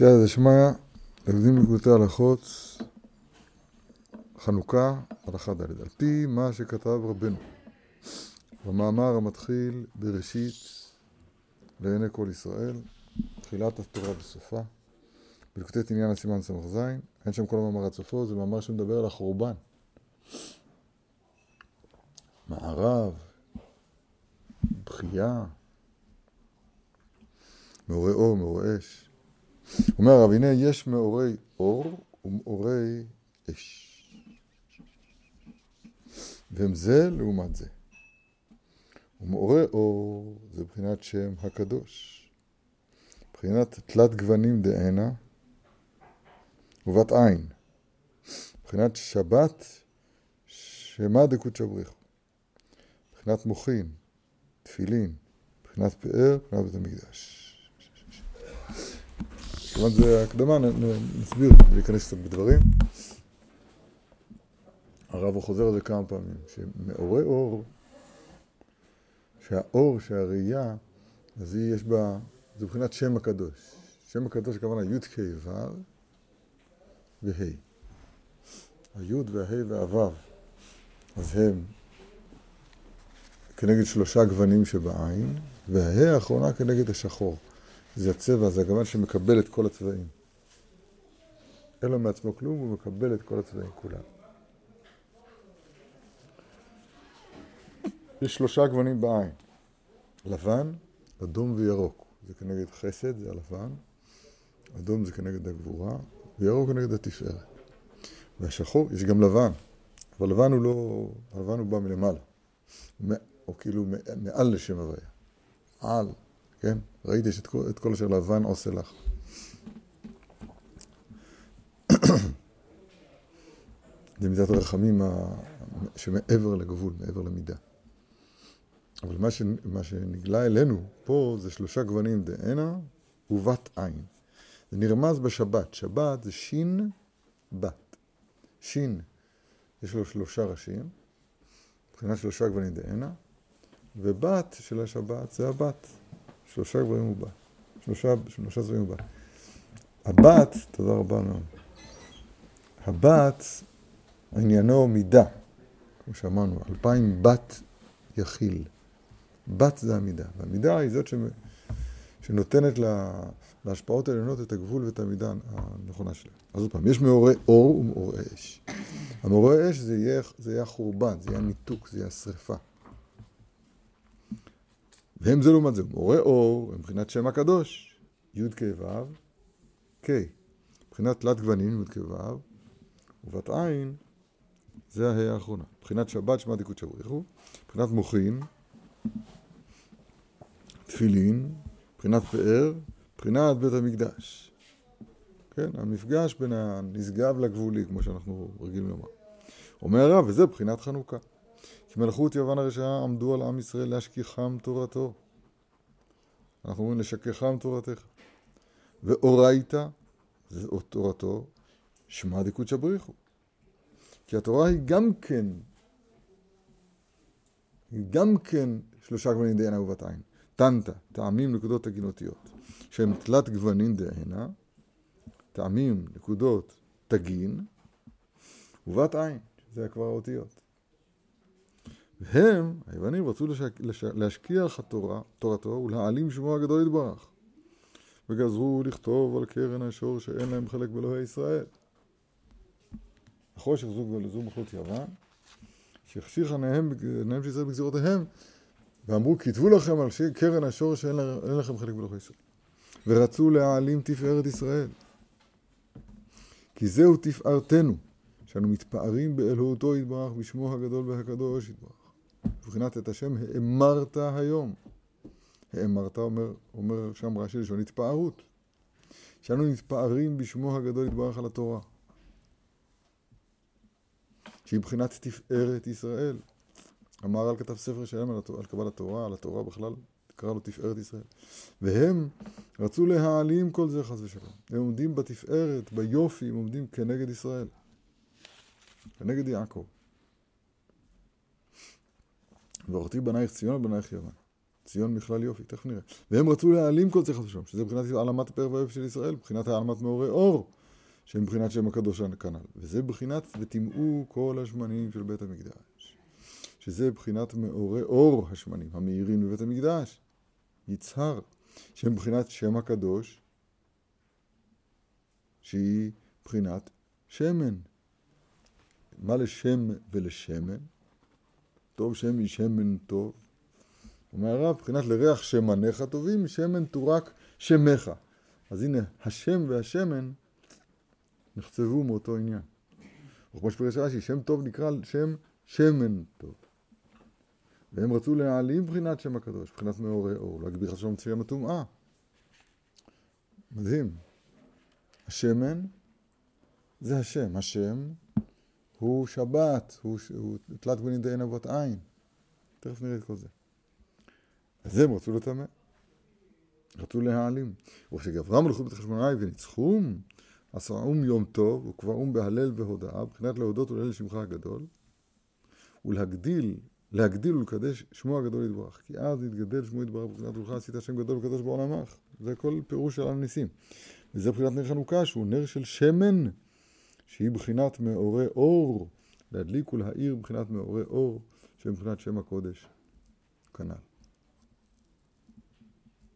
סייעתא דשמיא, לומדים לגבותי הלכות, חנוכה, הלכה ד', על פי מה שכתב רבנו, במאמר המתחיל בראשית לעיני כל ישראל, תחילת התורה בסופה, בלקוטי עניין הסימן ס"ז, אין שם כל המאמר עד סופו, זה מאמר שמדבר על החורבן. מערב, בכייה, מאורי אור, מאורי אש. אומר הרב, הנה יש מאורי אור ומאורי אש. והם זה לעומת זה. ומאורי אור זה מבחינת שם הקדוש. מבחינת תלת גוונים דענה ובת עין. מבחינת שבת שמה דקות בריחו. מבחינת מוחין, תפילין, מבחינת פאר, מבחינת בית המקדש. כמובן זה הקדמה, נסביר, להיכנס קצת בדברים. הרב חוזר על זה כמה פעמים, שמאורי אור, שהאור, שהראייה, אז היא יש בה, זה מבחינת שם הקדוש. שם הקדוש הכוונה י' כ' ו' וה'. הי' והה' והו', אז הם כנגד שלושה גוונים שבעין, והה' האחרונה כנגד השחור. זה הצבע, זה הגוון שמקבל את כל הצבעים. אין לו מעצמו כלום, הוא מקבל את כל הצבעים כולם. יש שלושה גוונים בעין. לבן, אדום וירוק. זה כנגד חסד, זה הלבן. אדום זה כנגד הגבורה, וירוק כנגד התפארת. והשחור, יש גם לבן, אבל לבן הוא לא, הלבן הוא בא מלמעלה. או כאילו מעל לשם הוויה. על, כן? ראיתי את כל, כל אשר לבן עושה לך. זה מידת הרחמים שמעבר לגבול, מעבר למידה. אבל מה, ש... מה שנגלה אלינו פה זה שלושה גוונים דהנה ובת עין. זה נרמז בשבת. שבת זה שין בת. שין, יש לו שלושה ראשים, מבחינת שלושה גוונים דהנה, ובת של השבת זה הבת. שלושה גברים הוא בת. שלושה, שלושה זרים הוא בת. הבת, תודה רבה מאוד. הבת, עניינו מידה, כמו שאמרנו, אלפיים בת יכיל. בת זה המידה, והמידה היא זאת ש... שנותנת לה... להשפעות העליונות את הגבול ואת המידה הנכונה שלהם. אז עוד פעם, יש מאורי אור ומאורי אש. המאורי אש זה יהיה, זה יהיה החורבן, זה יהיה הניתוק, זה יהיה השרפה. והם זה לעומת זה, מאורי אור, מבחינת שם הקדוש, י' כ' ו', כ', מבחינת תלת גוונים, י' כ' ו', ובת עין, זה ההא האחרונה. מבחינת שבת, שמע דיקות שבריחו, מבחינת מוחין, תפילין, מבחינת פאר, מבחינת בית המקדש. כן, המפגש בין הנשגב לגבולי, כמו שאנחנו רגילים לומר. אומר הרב, וזה בחינת חנוכה. כי מלכות יוון הרשעה עמדו על עם ישראל להשכיחם תורתו. אנחנו אומרים לשכחם תורתך. ואורייתא, זה תורתו, שמע דקודשא בריחו. כי התורה היא גם כן, היא גם כן שלושה גוונים דהנה ובת עין. טנטה, טעמים, נקודות תגינותיות, שהם תלת גוונים דהנה, טעמים, נקודות, תגין, ובת עין, שזה כבר האותיות. והם, היוונים, רצו לשק... לש... להשכיח התורה, תורתו ולהעלים שמו הגדול יתברך. וגזרו לכתוב על קרן השור שאין להם חלק באלוהי ישראל. החושך זוג ולזו מחלות יוון, שהחשיך עיניהם, עיניהם של ישראל בגזירותיהם, ואמרו, כתבו לכם על קרן השור שאין לכם חלק באלוהי ישראל. ורצו להעלים תפארת ישראל. כי זהו תפארתנו, שאנו מתפארים באלוהותו יתברך, בשמו הגדול והקדוש יתברך. מבחינת את השם האמרת היום. האמרת אומר, אומר שם רש"י לשון התפארות. שאנו מתפארים בשמו הגדול יתברך על התורה. שהיא מבחינת תפארת ישראל. המהר"ל כתב ספר שלם על, על קבלת התורה, על התורה בכלל, קרא לו תפארת ישראל. והם רצו להעלים כל זה חס ושלום. הם עומדים בתפארת, ביופי, הם עומדים כנגד ישראל. כנגד יעקב. ואורתי בנייך ציון ובנייך יוון. ציון מכלל יופי, תכף נראה. והם רצו להעלים כל חס ושלום, שזה מבחינת העלמת הפרק והיופי של ישראל, מבחינת העלמת מאורי אור, שהם מבחינת שם הקדוש כנ"ל. וזה בחינת וטימאו כל השמנים של בית המקדש. שזה בחינת מאורי אור השמנים, המאירים בבית המקדש. יצהר, שהם מבחינת שם הקדוש, שהיא בחינת שמן. מה לשם ולשמן? טוב שם שמן טוב. אומר הרב, מבחינת לריח שמניך טובים, שמן תורק שמך. אז הנה, השם והשמן נחצבו מאותו עניין. וכמו שפרש רש"י, שם טוב נקרא שם שמן טוב. והם רצו להעלים מבחינת שם הקדוש, מבחינת מאורי אור, להגביר חשבון שם הטומאה. מדהים. השמן זה השם. השם הוא שבת, הוא, הוא תלת בנין דאין אבות עין. תכף נראה את כל זה. אז הם רצו לטמא. רצו להעלים. וכשגברם הלכו בית חשבונאי וניצחום, עשרום יום טוב, וקבעום בהלל והודאה, מבחינת להודות ולהלל שמך הגדול, ולהגדיל, להגדיל ולקדש שמו הגדול יתברך. כי אז יתגדל שמו יתברך, מבחינת ולך עשית שם גדול וקדוש בעולמך. זה כל פירוש של הניסים. וזה בחינת נר חנוכה, שהוא נר של שמן, שהיא בחינת מאורי אור, להדליק ולהאיר בחינת מאורי אור, שהם בחינת שם הקודש. כנ"ל.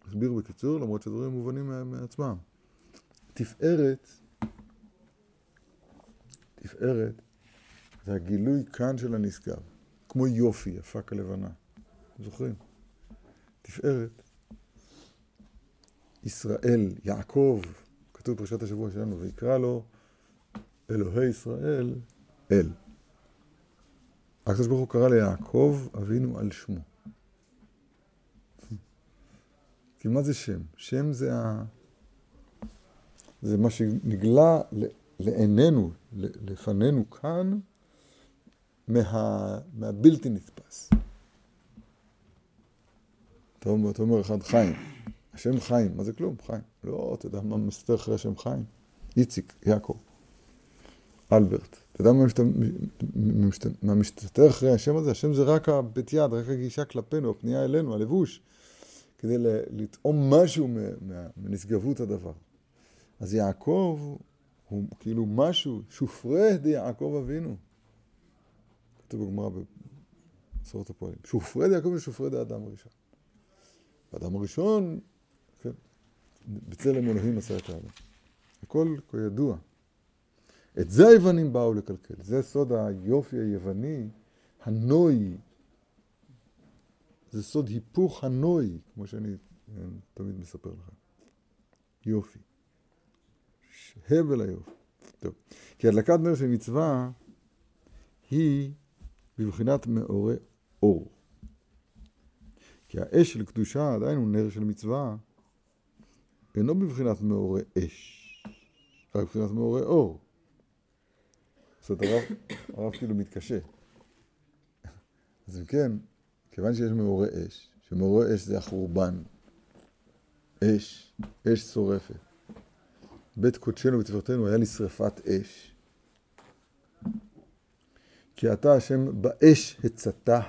אסביר בקיצור, למרות שהדברים מובנים מעצמם. תפארת, תפארת זה הגילוי כאן של הנשגב, כמו יופי, יפה כלבנה. זוכרים? תפארת, ישראל, יעקב, כתוב בפרשת השבוע שלנו, ויקרא לו אלוהי ישראל אל. הקדוש ברוך הוא קרא ליעקב אבינו על שמו. כי מה זה שם? שם זה, ה... זה מה שנגלה לעינינו, לפנינו כאן, מה... מהבלתי נתפס. אתה אומר, אתה אומר אחד חיים, השם חיים, מה זה כלום? חיים. לא, אתה יודע מה מסתר אחרי השם חיים? איציק, יעקב, אלברט. אתה יודע מה מסתתר אחרי השם הזה? השם זה רק הבית יד, רק הגישה כלפינו, הפנייה אלינו, הלבוש. כדי לטעום משהו מנשגבות הדבר. אז יעקב הוא כאילו משהו, שופרי דיעקב אבינו. כתוב בגמרא במסורת הפועלים. שופרי דיעקב ושופרי דיאדם הראשון. האדם הראשון, כן, בצלם אלוהים עשה את האדם. הכל כידוע. את זה היוונים באו לקלקל. זה סוד היופי היווני, הנוי, זה סוד היפוך הנוי, כמו שאני אה, תמיד מספר לך. יופי. הבל היופי. טוב. כי הדלקת נר של מצווה היא בבחינת מאורי אור. כי האש של קדושה עדיין הוא נר של מצווה, אינו בבחינת מאורי אש, רק בבחינת מאורי אור. זאת אומרת, הרב, כאילו מתקשה. אז אם כן, כיוון שיש מאורי אש, שמאורי אש זה החורבן, אש, אש שורפת. בית קודשנו ותפארתנו היה לשרפת אש. כי אתה השם באש הצתה,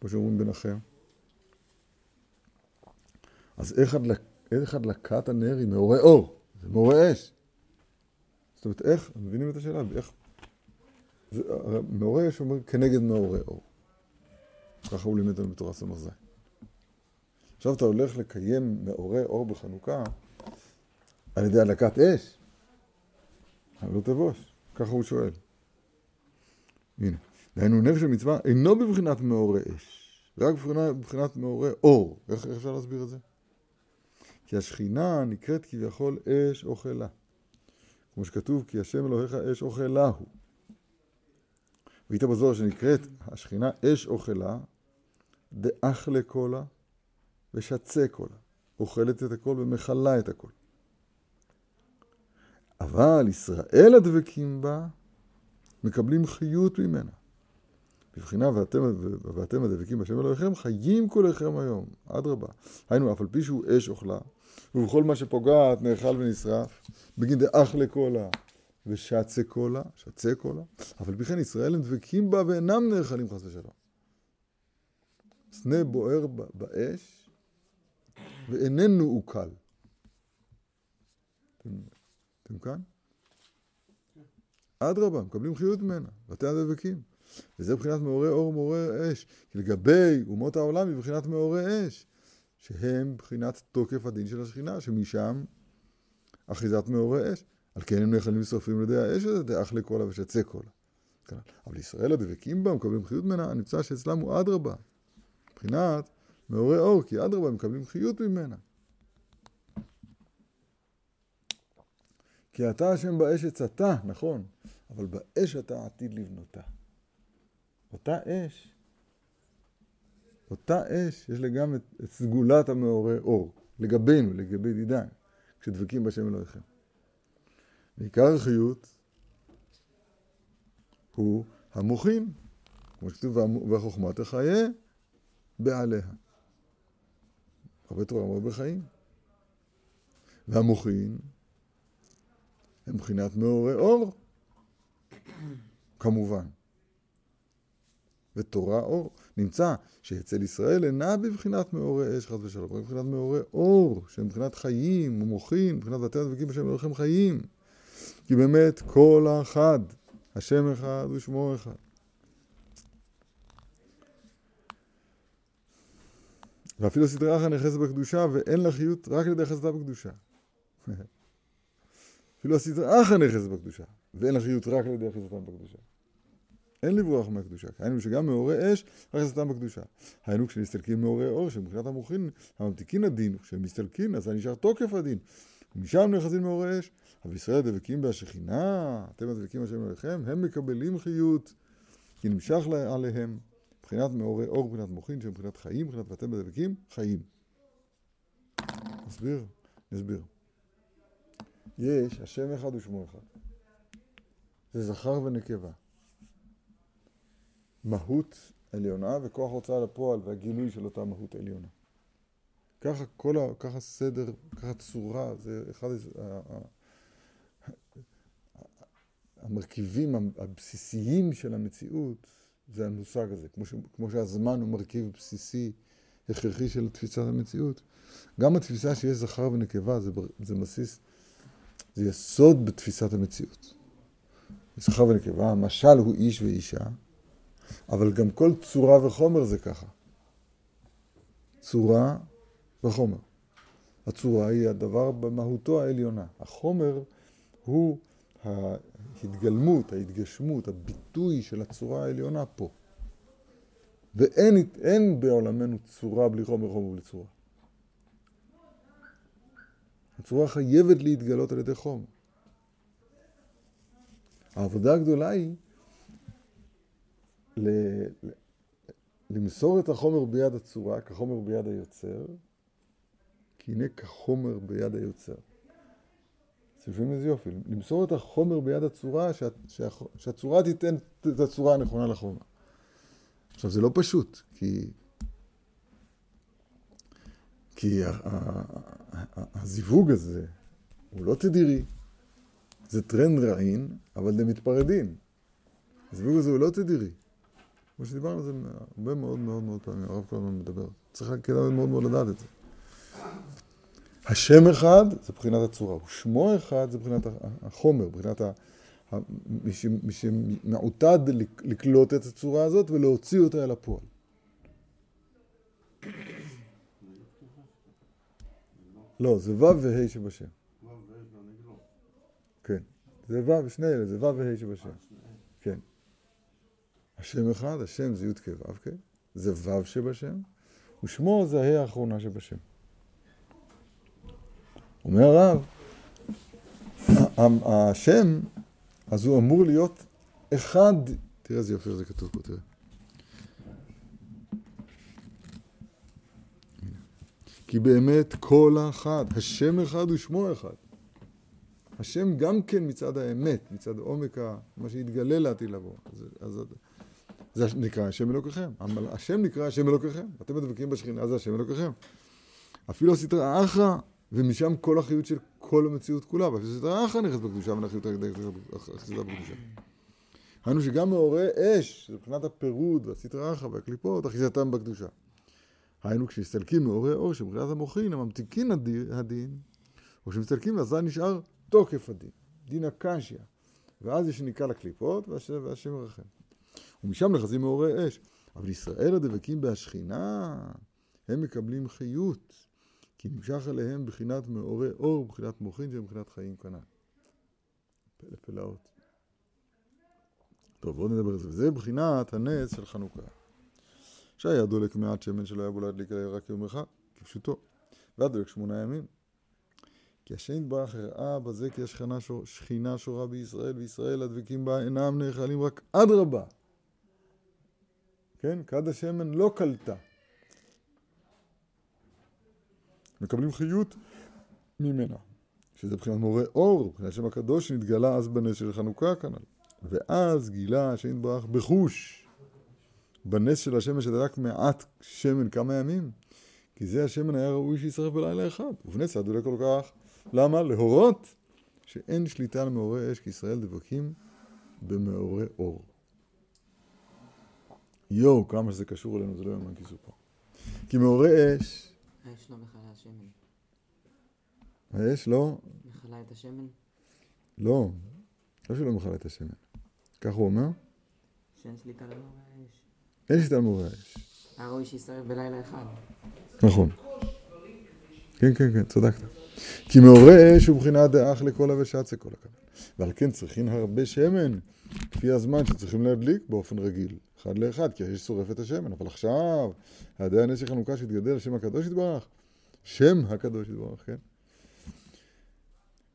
כמו שאומרים בנחם. אז איך הדלקת הנר היא מאורי אור? זה מאורי אש. זאת אומרת, איך, מבינים את השאלה? איך? זה, מאורי אש אומר כנגד מאורי אור. ככה הוא לימד לנו בתורה ס"ז. עכשיו אתה הולך לקיים מאורי אור בחנוכה על ידי הדלקת אש? לא תבוש, ככה הוא שואל. הנה, דהיינו נר של מצווה אינו בבחינת מאורי אש, רק בבחינת, בבחינת מאורי אור. איך, איך אפשר להסביר את זה? כי השכינה נקראת כביכול אש אוכלה. כמו שכתוב, כי השם אלוהיך אש אוכלה הוא. והיית בזוהר שנקראת השכינה אש אוכלה, דאכלה קולה ושצה קולה. אוכלת את הכל ומכלה את הכל. אבל ישראל הדבקים בה, מקבלים חיות ממנה. בבחינה ואתם, ואתם הדבקים בשם אלוהיכם, חיים כולכם היום, אדרבה. היינו, אף על פי שהוא אש אוכלה, ובכל מה שפוגעת נאכל ונשרף, בגין דאכלה קולה ושצה קולה, שצה קולה, אבל בכן ישראל הם דבקים בה ואינם נאכלים חס ושלום. סנה בוער באש ואיננו עוקל. אתם, אתם כאן? אדרבה, מקבלים חיות ממנה, ואתם הדבקים. וזה מבחינת מעוררי אור ומעוררי אש. כי לגבי אומות העולם היא מבחינת מעוררי אש, שהם מבחינת תוקף הדין של השכינה, שמשם אחיזת מעוררי אש. על כן הם נאכלים ושרפים על ידי האש הזה, דאח לקולה ושצא קולה. אבל ישראל הדבקים בה, מקבלים חיות ממנה, הנמצא שאצלם הוא אדרבה. מבחינת מעוררי אור, כי אדרבה, מקבלים חיות ממנה. כי אתה השם באש עצתה, נכון, אבל באש אתה עתיד לבנותה. אותה אש, אותה אש, יש לה גם את, את סגולת המעורר אור, לגבינו, לגבי דידן, כשדבקים בשם אלוהיכם. ועיקר החיות הוא המוחין, כמו שכתוב, והחוכמה תחיה בעליה. הרבה תורה מאוד בחיים. והמוחין הם מבחינת מעוררי אור, כמובן. ותורה אור. נמצא שאצל ישראל אינה בבחינת מאורי אש, חס ושלום, רק בבחינת מאורי אור, שהם מבחינת חיים ומוחין, מבחינת ואתם דבקים בשם אלוהיכם חיים. כי באמת כל האחד, השם אחד ושמו אחד. ואפילו סדרה אחת נכנסת בקדושה ואין לה חיות רק על ידי חסדה בקדושה. אפילו הסדרה אחת נכנסת בקדושה ואין לה חיות רק על ידי חסדתם בקדושה. אין לברוח מהקדושה. היינו שגם מאורי אש, חסדתם בקדושה. היינו כשנסתלקים מאורי אור, שמבחינת המוחין, הממתיקין הדין, כשהם מסתלקים, אז נשאר תוקף הדין. ומשם נכנסים מאורי אש. אבל ישראל דבקים בהשכינה, אתם הדבקים השם עליכם, הם מקבלים חיות, כי נמשך עליהם, מבחינת מאורי אור, מבחינת מוחין, שמבחינת חיים, מבחינת ואתם הדבקים, חיים. נסביר? נסביר. יש השם אחד ושמו אחד. זה זכר ונקבה. מהות עליונה וכוח הוצאה לפועל והגילוי של אותה מהות עליונה. ככה כל ה... ככה סדר, ככה צורה, זה אחד המרכיבים הבסיסיים של המציאות, זה המושג הזה. כמו, ש... כמו שהזמן הוא מרכיב בסיסי, הכרחי של תפיסת המציאות. גם התפיסה שיש זכר ונקבה זה, זה בסיס, זה יסוד בתפיסת המציאות. זכר ונקבה, המשל הוא איש ואישה, אבל גם כל צורה וחומר זה ככה. צורה וחומר. הצורה היא הדבר במהותו העליונה. החומר הוא ההתגלמות, ההתגשמות, הביטוי של הצורה העליונה פה. ואין בעולמנו צורה בלי חומר, חומר בלי צורה. הצורה חייבת להתגלות על ידי חומר. העבודה הגדולה היא למסור את החומר ביד הצורה כחומר ביד היוצר, כי הנה כחומר ביד היוצר. אתם איזה יופי? למסור את החומר ביד הצורה, שה, שה, שהצורה תיתן את הצורה הנכונה לחומר. עכשיו, זה לא פשוט, כי, כי הזיווג הזה הוא לא תדירי, זה טרנד רעין, אבל הם מתפרדים. הזיווג הזה הוא לא תדירי. כמו שדיברנו על זה הרבה מאוד מאוד מאוד פעמים, הרב כל הזמן מדבר. צריך כדאי מאוד מאוד לדעת את זה. השם אחד זה מבחינת הצורה, ושמו אחד זה מבחינת החומר, מבחינת ה... מי שמעוטד לקלוט את הצורה הזאת ולהוציא אותה אל הפועל. לא, זה ו' וה' שבשם. כן, זה ו', שני אלה, זה ו' וה' שבשם. השם אחד, השם זה י' כו', כן? זה ו' שבשם, ושמו זה ה' האחרונה שבשם. אומר הרב, השם, אז הוא אמור להיות אחד, תראה איזה יופי זה כתוב פה, תראה. כי באמת כל האחד, השם אחד ושמו אחד. השם גם כן מצד האמת, מצד עומק מה שהתגלה לעתיד לבוא. אז, אז זה נקרא השם אלוקיכם. השם נקרא השם אלוקיכם. אתם מדבקים בשכינה, זה השם אלוקיכם. אפילו הסתרא אחרא ומשם כל החיות של כל המציאות כולה, והסדרה אחת נכנסת בקדושה והחיות החסידה בקדושה. היינו שגם מעוררי אש, שזה מבחינת הפירוד והסטרא אחא והקליפות, אחיזתם בקדושה. היינו כשמסתלקים מאורי אור שבחינת המוחין הממתיקין הדין, או כשמסתלקים לזה נשאר תוקף הדין, דין הקשיא. ואז יש ניקה לקליפות והשם ירחם. ומשם נחזים מאורי אש. אבל ישראל הדבקים בהשכינה, הם מקבלים חיות, כי נמשך עליהם בחינת מאורי אור, בחינת מוחין שהם בחינת חיים כנ"ל. פלא פלאות. טוב, בואו נדבר על זה. וזה בחינת הנס של חנוכה. שהיה דולק מעט שמן שלא היה בו להדליק עליה רק יום אחד, כפשוטו. והיה דולק שמונה ימים. כי השם יתברך הראה בזה כי השכינה שור, שכינה שורה בישראל, וישראל הדבקים בה אינם נאכלים רק אדרבה. כן? כד השמן לא קלטה. מקבלים חיות ממנה, שזה מבחינת מורה אור, מבחינת השם הקדוש שנתגלה אז בנס של חנוכה כנ"ל. ואז גילה השם יתברך בחוש, בנס של השמן שדלק מעט שמן כמה ימים, כי זה השמן היה ראוי שישרף בלילה אחד, ובנס הדולק כל כך. למה? להורות שאין שליטה על מאורי אש, כי ישראל דבקים במאורי אור. יואו, כמה שזה קשור אלינו, זה לא יאמן כיסופו. כי מאורי אש... האש לא מכלה השמן. האש לא? מכלה את השמן? לא, לא שלא מכלה את השמן. כך הוא אומר? שאין שליטה על מאורי האש. אין שליטה על מאורי האש. היה ראוי שישרף בלילה אחד. נכון. כן, כן, כן, צדקת. כי מאורי אש הוא בחינת דאח לכל הושצה כל הכבוד. ועל כן צריכים הרבה שמן, כפי הזמן שצריכים להדליק באופן רגיל, אחד לאחד, כי האש שורף את השמן. אבל עכשיו, הנס של חנוכה שהתגדל השם הקדוש יתברך, שם הקדוש יתברך, כן?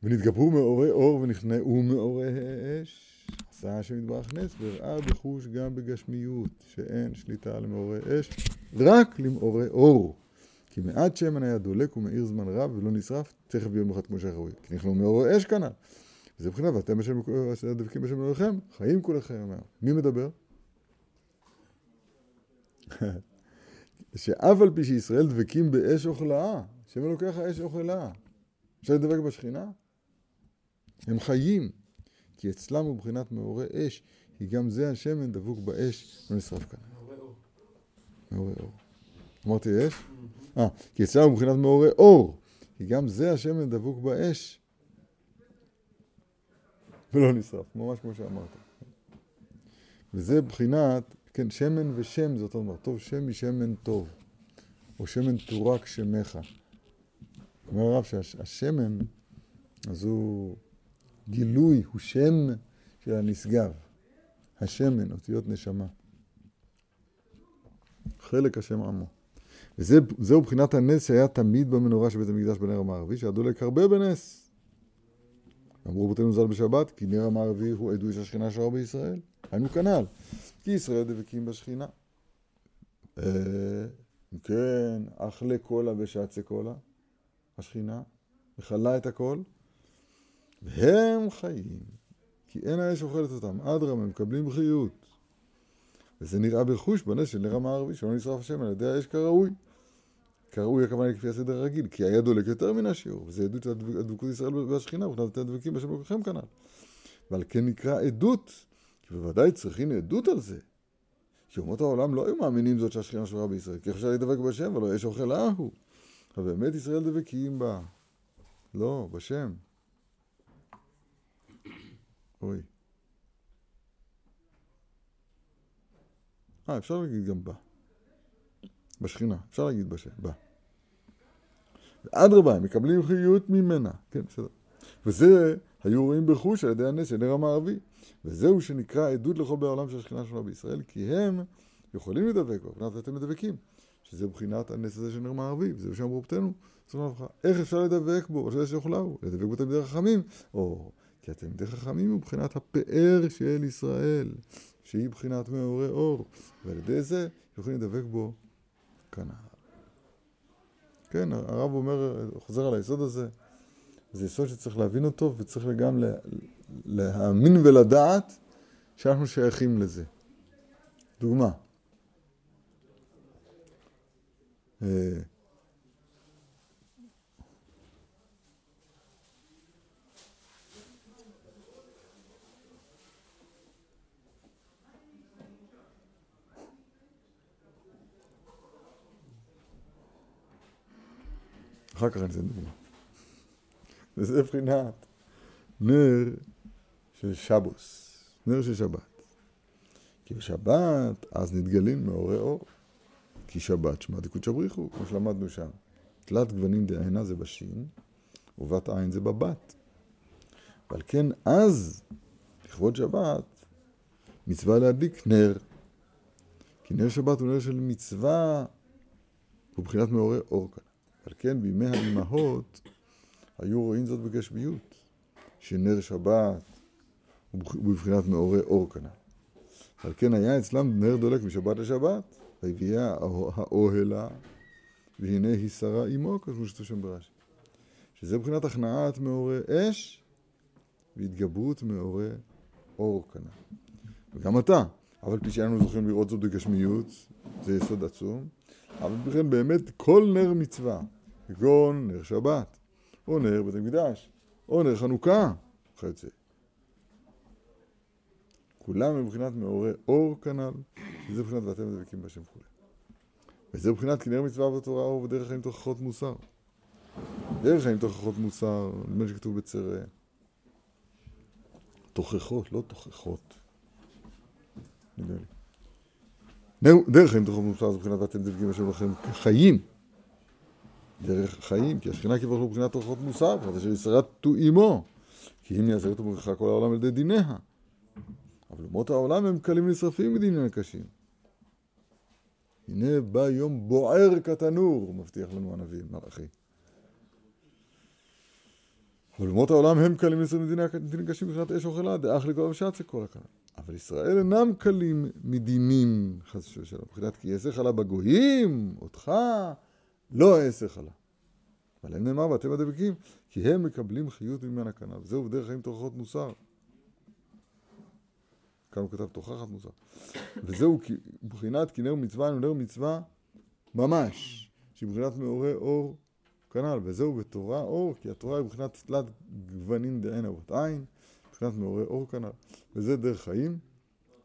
ונתגברו מאורי אור ונכנעו מאורי האש. עשה השם יתברך נס, והראה בחוש גם בגשמיות, שאין שליטה על מאורי אש, רק למאורי אור. כי מעט שמן היה דולק ומאיר זמן רב ולא נשרף, תכף ביום אחד כמו שהראוי. כי נכנסו מאור אש כנ"ל. וזה מבחינה, ואתם דבקים בשם אלוהיכם, חיים כולכם אומר. מי מדבר? שאף על פי שישראל דבקים באש אוכלאה, שם אלוקיך אש אוכלאה. אפשר לדבק בשכינה? הם חיים, כי אצלם הוא בחינת מאורי אש, כי גם זה השמן דבוק באש, לא נשרף כאן. מאורי אור. מאורי אור. אמרתי אש? אה, כי אצלנו הוא מבחינת מאורי אור, כי גם זה השמן דבוק באש ולא נשרף, ממש כמו שאמרת. וזה בחינת, כן, שמן ושם אותו דבר, טוב שם משמן טוב, או שמן תורק שמך. אומר הרב שהשמן, אז הוא גילוי, הוא שם של הנשגב. השמן, אותיות נשמה. חלק השם עמו. וזהו בחינת הנס שהיה תמיד במנורה של בית המקדש בנר המערבי, שהדולק הרבה בנס. אמרו רבותינו ז"ל בשבת, כי נר המערבי הוא עדוי שהשכינה שרה בישראל. היינו כנ"ל, כי ישראל דבקים בשכינה. אם כן, אכלה קולה ושעצה קולה, השכינה, מכלה את הכל, והם חיים, כי אין האש אוכלת אותם. אדרמה, מקבלים חיות. וזה נראה בחוש בנס של נר המערבי, שלא נשרף השם על ידי האש כראוי. כראוי הכוונה כפי הסדר הרגיל, כי היה דולק יותר מן השיעור, וזה עדות הדבקות ישראל והשכינה, וכנת אתם דבקים בשם אלוקיכם כנ"ל. ועל כן נקרא עדות, כי בוודאי צריכים עדות על זה. כי אומות העולם לא היו מאמינים זאת שהשכינה שורה בישראל, כי אפשר להידבק בשם, ולא יש אוכל ההוא. אבל באמת ישראל דבקים בה. לא, בשם. אוי. אה, אפשר להגיד גם בה. בשכינה, אפשר להגיד בשם, בה. ואדרבה, הם מקבלים חיות ממנה, כן, בסדר. וזה היו רואים בחוש על ידי הנס של נר המערבי. וזהו שנקרא עדות לכל בעולם של השכינה שלנו בישראל, כי הם יכולים לדבק בו, מבחינת אתם מדבקים. שזה מבחינת הנס הזה של נר מערבי, וזה שאמרו רבותינו, איך אפשר לדבק בו, או שזה שיכולהו, לדבק בו תלמידי חכמים, או כי התלמידי חכמים הוא מבחינת הפאר של ישראל, שהיא מבחינת מאורי אור, ועל ידי זה יכולים לדבק בו כנ"ל. כן, הרב אומר, חוזר על היסוד הזה, זה יסוד שצריך להבין אותו וצריך גם להאמין ולדעת שאנחנו שייכים לזה. דוגמה. אחר כך אני אתן דוגמה. וזה בחינת נר של שבוס, נר של שבת. כי בשבת אז נתגלים מאורי אור. כי שבת שמע דקות שבריחו, כמו שלמדנו שם. תלת גוונים דעינה זה בשין, ובת עין זה בבת. ועל כן אז, לכבוד שבת, מצווה להדליק נר. כי נר שבת הוא נר של מצווה, הוא בחינת מעורר אור כאן. על כן בימי האימהות היו רואים זאת בגשמיות, שנר שבת הוא בבחינת מעורר אור כאן. על כן היה אצלם נר דולק משבת לשבת, ויביאה האוהלה, והנה היא שרה עמו, כמו שכתוב שם ברש"י. שזה מבחינת הכנעת מעורר אש והתגברות מעורר אור כאן. וגם אתה, אבל פי שאנו זוכים לראות זאת בגשמיות, זה יסוד עצום, אבל בכן באמת כל נר מצווה, כגון נר שבת, או נר בית המקדש, או נר חנוכה, וכיוצא. כולם מבחינת מעורר אור כנ"ל, שזה מבחינת ואתם דבקים בהשם כולי. וזה מבחינת כי נר מצווה בתורה אור ודרך חיים תוכחות מוסר. דרך חיים תוכחות מוסר, נדמה שכתוב בצרה. תוכחות, לא תוכחות. נדמה לי. דרך חיים תוכחות מוסר זה מבחינת ואתם דבקים בהשם לכם חיים. דרך חיים, כי השכינה כביכול מבחינת תוכחות מוסר, מבחינת אשר ישרתו עמו. כי אם יעזרת וברכך כל העולם על ידי דיניה. אבל אומות העולם הם קלים נשרפים מדיניים הקשים. הנה בא יום בוער כתנור, מבטיח לנו הנביא מלאכי. אבל אומות העולם הם קלים נשרפים מדיניים קשים מבחינת אש אוכלה, דאח לכל המשצה כל הכלל. אבל ישראל אינם קלים מדינים, חס ושלום, מבחינת כי אעשה חלה בגויים, אותך, לא אעשה חלה. אבל הם נאמר ואתם הדבקים, כי הם מקבלים חיות ממנה כנ"ל. זהו דרך חיים תוכחות מוסר. כאן הוא כתב תוכחת מוסר. וזהו בחינת כי נר מצווה אינו נר מצווה ממש, שהיא בחינת מעורר אור כנ"ל, וזהו בתורה אור, כי התורה היא בחינת תלת גוונים דעין אבות עין, בחינת מעורר אור כנ"ל, וזה דרך חיים,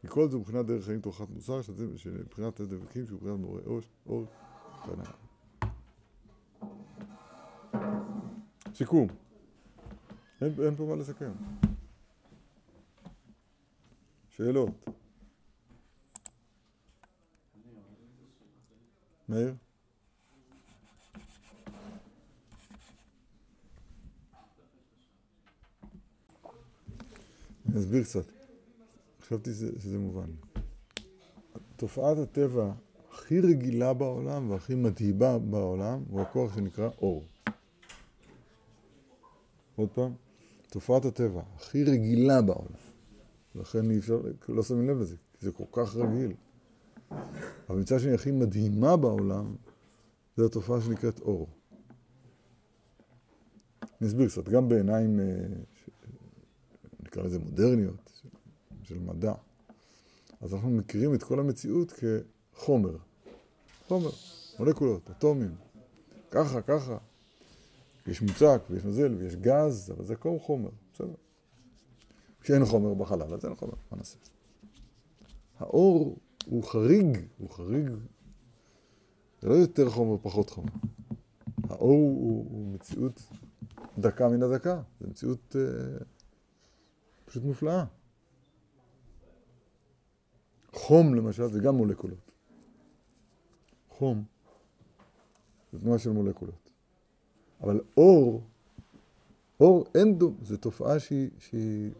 וכל זה בחינת דרך חיים תוכחת מוסר, שבחינת הדבקים שהוא בחינת מעורר אור, אור כנ"ל. סיכום, אין, אין פה מה לסכם. שאלות? מאיר? אסביר קצת. חשבתי שזה, מובן. תופעת הטבע הכי רגילה בעולם והכי מדהימה בעולם הוא הכוח שנקרא אור. עוד פעם, תופעת הטבע הכי רגילה בעולם. לכן אי אפשר, לא שמים לב לזה, כי זה כל כך רגיל. אבל מצד שני הכי מדהימה בעולם, זו התופעה שנקראת אור. אני אסביר קצת, גם בעיניים, נקרא לזה מודרניות, של מדע, אז אנחנו מכירים את כל המציאות כחומר. חומר, מולקולות, אטומים, ככה, ככה. יש מוצק ויש נוזל ויש גז, אבל זה כל חומר, בסדר. כשאין חומר בחלל, אז אין חומר, מה נעשה? האור הוא חריג, הוא חריג, זה לא יותר חומר, פחות חומר. האור הוא, הוא מציאות דקה מן הדקה, זו מציאות אה, פשוט מופלאה. חום למשל זה גם מולקולות. חום זה תנועה של מולקולות. אבל אור, אור אין דו, זו תופעה שהיא, שהיא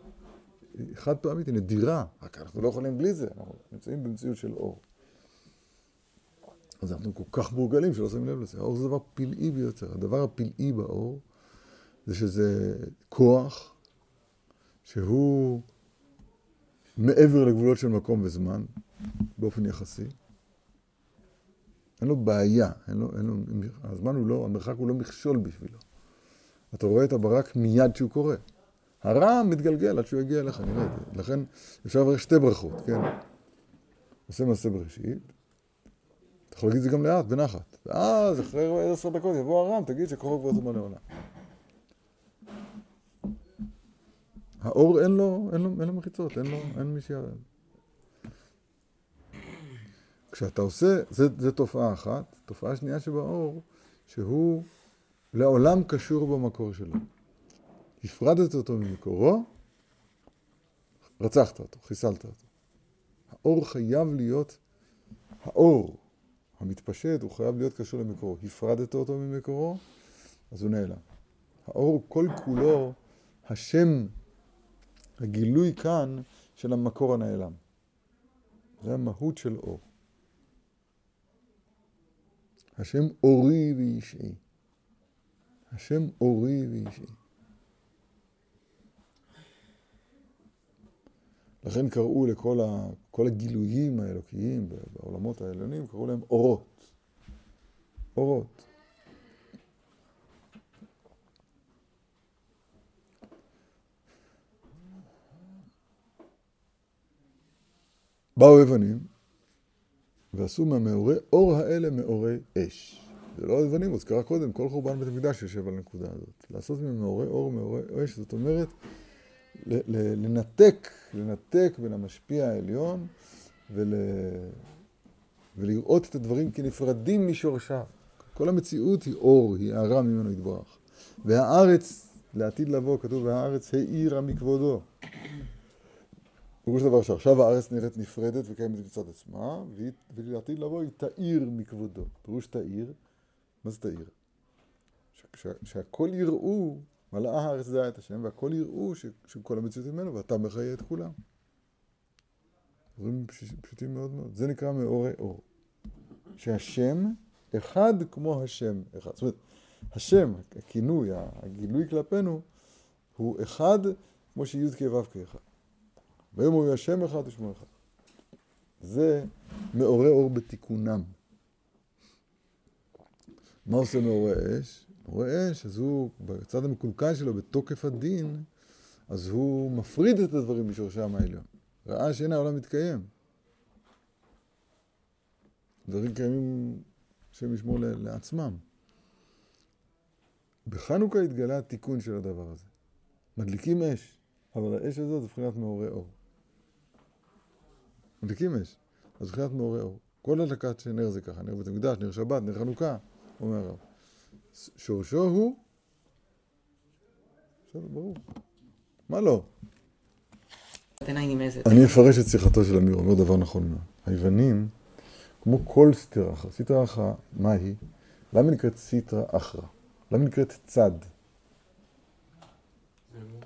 חד פעמית, היא נדירה, רק אנחנו לא יכולים בלי זה, אנחנו נמצאים במציאות של אור. אז אנחנו כל כך מורגלים שלא שמים לב לזה. האור זה דבר פלאי ביותר. הדבר הפלאי באור זה שזה כוח שהוא מעבר לגבולות של מקום וזמן, באופן יחסי. אין לו בעיה, אין לו, אין לו, הזמן הוא לא, המרחק הוא לא מכשול בשבילו. אתה רואה את הברק מיד שהוא קורה. הרע מתגלגל עד שהוא יגיע אליך, נראה את זה. לכן אפשר לברך שתי ברכות, כן? עושה מעשה בראשית, אתה יכול להגיד את זה גם לאט, בנחת. ואז אחרי עשר דקות יבוא הרם, תגיד שכוחו כבר זמן לעולם. האור אין לו, אין לו, אין לו מחיצות, אין לו, אין מי שיראה. כשאתה עושה, זה, זה תופעה אחת, תופעה שנייה שבאור, שהוא לעולם קשור במקור שלו. הפרדת אותו ממקורו, רצחת אותו, חיסלת אותו. האור חייב להיות, האור המתפשט, הוא חייב להיות קשור למקורו. הפרדת אותו ממקורו, אז הוא נעלם. האור כל כולו השם, הגילוי כאן של המקור הנעלם. זה המהות של אור. השם אורי וישעי. השם אורי וישעי. לכן קראו לכל הגילויים האלוקיים בעולמות העליונים, קראו להם אורות. אורות. באו יוונים ועשו מהמאורי אור האלה מאורי אש. זה לא היוונים, אז קרה קודם, כל חורבן בית המקדש יושב על הנקודה הזאת. לעשות ממאורי אור מאורי אש, זאת אומרת, לנתק, לנתק בין המשפיע העליון ול... ולראות את הדברים כנפרדים משורשיו. כל המציאות היא אור, היא הארה ממנו יתברך. והארץ, לעתיד לבוא, כתוב, והארץ האירה מכבודו. פירוש דבר שעכשיו הארץ נראית נפרדת וקיימת מצד עצמה, ולעתיד לבוא היא תאיר מכבודו. פירוש תאיר, מה זה תאיר? שהכל יראו, מלאה הארץ דעה את השם, והכל יראו שכל המציאות ממנו, ואתה מחיה את כולם. דברים פשוטים מאוד מאוד. זה נקרא מאורי אור. שהשם אחד כמו השם אחד. זאת אומרת, השם, הכינוי, הגילוי כלפינו, הוא אחד כמו שי' כו' כאחד. ויום הוא השם אחד אחד. זה מעורר אור בתיקונם. מה עושה מעורר אש? מעורר אש, אז הוא, בצד המקולקל שלו, בתוקף הדין, אז הוא מפריד את הדברים בשורשם העליון. ראה שאין העולם מתקיים. דברים קיימים, השם ישמור לעצמם. בחנוכה התגלה התיקון של הדבר הזה. מדליקים אש, אבל האש הזאת זה מבחינת מעורר אור. מדליקים אש. אז מבחינת מעורר אור. כל הדלקת נר זה ככה, נר בית המקדש, נר שבת, נר חנוכה, אומר הרב. שורשו הוא... בסדר, ברור. מה לא? אני אפרש את שיחתו של אמיר, אומר דבר נכון מאוד. היוונים, כמו כל סטרה אחרא, סטרה אחרא, מה היא? למה נקראת סטרה אחרא? למה נקראת צד?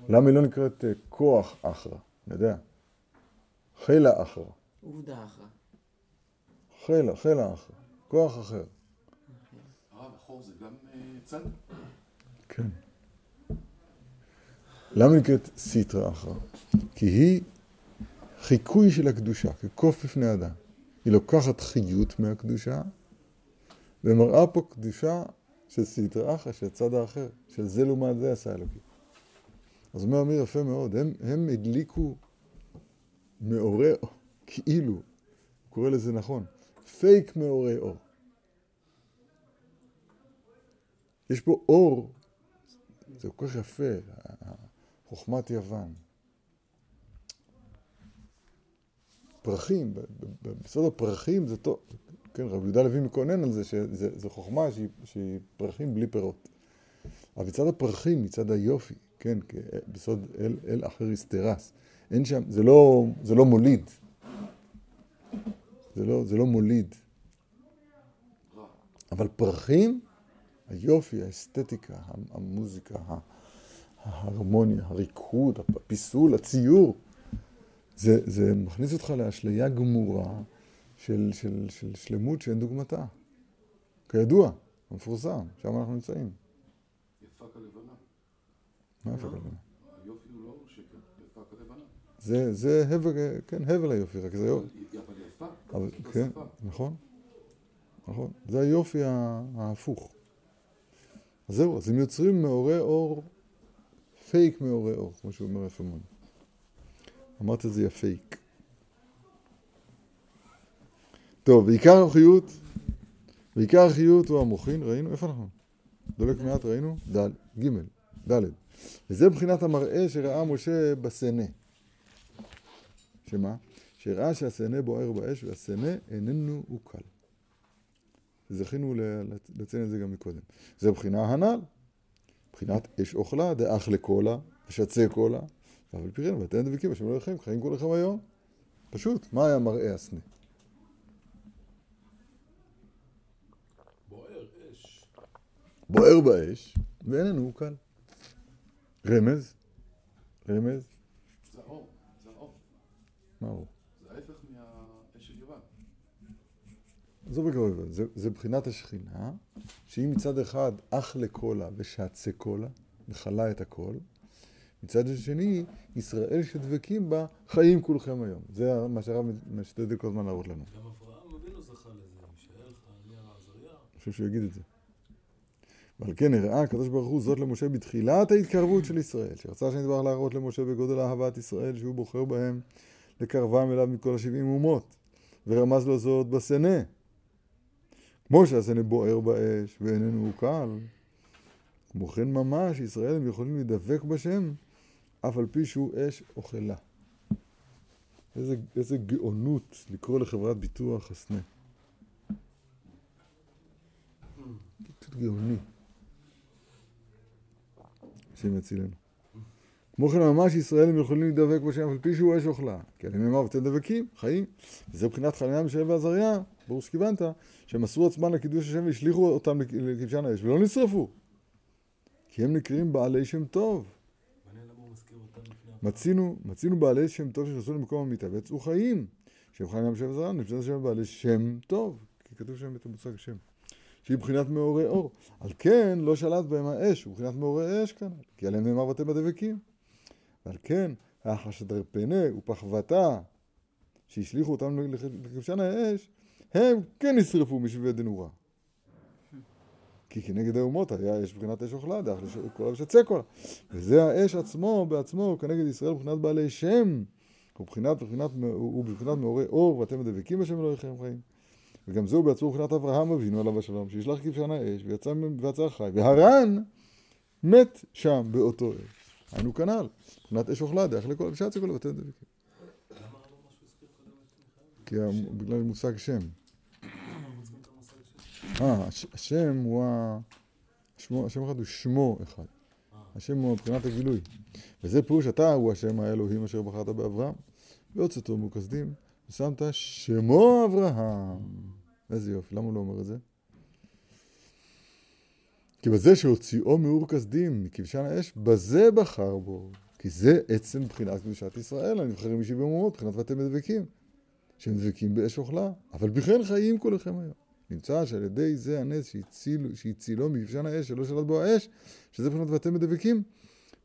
למה היא לא נקראת אה, כוח אחרא? אני יודע. חילה אחרא. עובדה אחרא. חילה, חילה אחרא. כוח אחר. הרב, החור זה גם אה, צד? כן. למה נקראת סיטרא אחרא? כי היא חיקוי של הקדושה, כקוף בפני אדם. היא לוקחת חיות מהקדושה ומראה פה קדושה של סיטרא אחרא, של הצד האחר, של זה לעומת זה עשה אלוקים. אז אומר אמיר יפה מאוד, הם, הם הדליקו מעורר, כאילו, הוא קורא לזה נכון, פייק מעורר אור. יש פה אור, זה כל כך יפה, חוכמת יוון. פרחים, בסוד הפרחים זה טוב, כן, רב יהודה לוי מקונן על זה שזו חוכמה שהיא, שהיא פרחים בלי פירות. אבל מצד הפרחים, מצד היופי, כן, בסוד אל, אל אחר יסתרס, אין שם, זה לא, זה לא מוליד. זה לא, זה לא מוליד. אבל פרחים, היופי, האסתטיקה, המוזיקה, ההרמוניה, הריקוד, הפיסול, הציור, זה, זה מכניס אותך לאשליה גמורה של, של, של שלמות שאין דוגמתה. כידוע, המפורסם, שם אנחנו נמצאים. יפה כלבנה. מה יפה כלבנה? היופי הוא לא שקר, יפה כלבנה. זה, זה הבל, כן, הבל היופי, רק זה יופי. אבל אבל, כן. נכון, נכון. זה היופי ההפוך. אז זהו, אז הם יוצרים מאורי אור, פייק מאורי אור, כמו שהוא אומר יפה מאוד. אמרת את זה יפייק. טוב, ועיקר החיות, ועיקר החיות הוא המוחין, ראינו? איפה אנחנו? דולק מעט ראינו? ד', ג', ד'. וזה מבחינת המראה שראה משה בסנה. שמה? שראה שהסנה בוער באש והסנה איננו עוקל. זכינו לציין את זה גם מקודם. זה מבחינה הנ"ל, מבחינת אש אוכלה, דאח לקולה, ושצה קולה, אבל פי כן, ואתם דבקים, השם אלוהיכם, חיים כולכם היום. פשוט, מה היה מראה הסנה? בוער אש. בוער באש, ואיננו עוקל. רמז, רמז, זה האור. מה הוא? זה ההפך מהאש של יוון. עזוב בקרוב, זה, זה בחינת השכינה, שהיא מצד אחד אח לקולה ושצה קולה, מכלה את הכל, מצד השני, ישראל שדבקים בה, חיים כולכם היום. זה מה שהרב משתדל כל הזמן להראות לנו. גם אברהם אבינו זכה לזה, מישאל, חנניה, עזריה. אני חושב שהוא יגיד את זה. ועל כן הראה הקדוש ברוך הוא זאת למשה בתחילת ההתקרבות של ישראל, שרצה שנדבר להראות למשה בגודל אהבת ישראל שהוא בוחר בהם לקרבם אליו מכל השבעים אומות, ורמז לו זאת בסנה. כמו שהסנה בוער באש ואיננו עוקל, כמו כן ממש ישראל הם יכולים להידבק בשם אף על פי שהוא אש אוכלה. איזה, איזה גאונות לקרוא לחברת ביטוח הסנה. פשוט גאוני. השם יצילנו. כמו כן ממש ישראל הם יכולים להידבק בשם על פי שהוא אש אוכלה. כי אני נאמר ואתם דבקים, חיים. וזה מבחינת חניה משל ועזריה, ברור שכיוונת, שהם מסרו עצמם לקידוש השם והשליכו אותם לכבשן האש ולא נשרפו. כי הם נקראים בעלי שם טוב. מצינו, מצינו בעלי שם טוב שנכנסו למקום המיטה ויצאו חיים. שם חיים ים שם זרעם, נמצא שם בעלי שם טוב. כי כתוב שם את המושג שם. שהיא בחינת מאורי אור. על כן לא שלט בהם האש, הוא בחינת מאורי אש כאן. כי עליהם נאמר ואתם הדבקים. ועל כן, החשדר פנה ופחוותה, שהשליכו אותם לכבשן האש, הם כן נשרפו משבי דנורה. כי כנגד האומות היה אש בחינת אש אוכלה, דרך כל ושצא כל. וזה האש עצמו, בעצמו, כנגד ישראל, בחינת בעלי שם. הוא בחינת, בחינת, הוא בבחינת מאורי אור, ואתם הדבקים בשם אלוהיכם חיים. וגם זהו בעצמו בחינת אברהם אבינו עליו השלום, שישלח כבשן האש, ויצא, ויצא חי. והרן מת שם באותו אש. היינו כנ"ל, בחינת אש אוכלה, דרך לכל ושצא כל ואתם מיכאל? כי בגלל מושג שם. אנחנו מוצאים את המושג של... אה, הש- השם הוא ה... שמו, השם אחד הוא שמו אחד. השם הוא מבחינת הגילוי. וזה פירוש אתה הוא השם האלוהים אשר בחרת באברהם. והוצאתו מכסדים, ושמת שמו אברהם. איזה יופי, למה הוא לא אומר את זה? כי בזה שהוציאו מאור כסדים, מכבשן האש, בזה בחר בו. כי זה עצם בחינת קדושת ישראל, הנבחרים משבעים אומות, בחינת ואתם דבקים. שהם דבקים באש אוכלה, אבל בכן חיים כולכם היום. נמצא שעל ידי זה הנס שהציל, שהצילו מכבשן האש, שלא שלט בו האש, שזה בחינת ואתם מדבקים.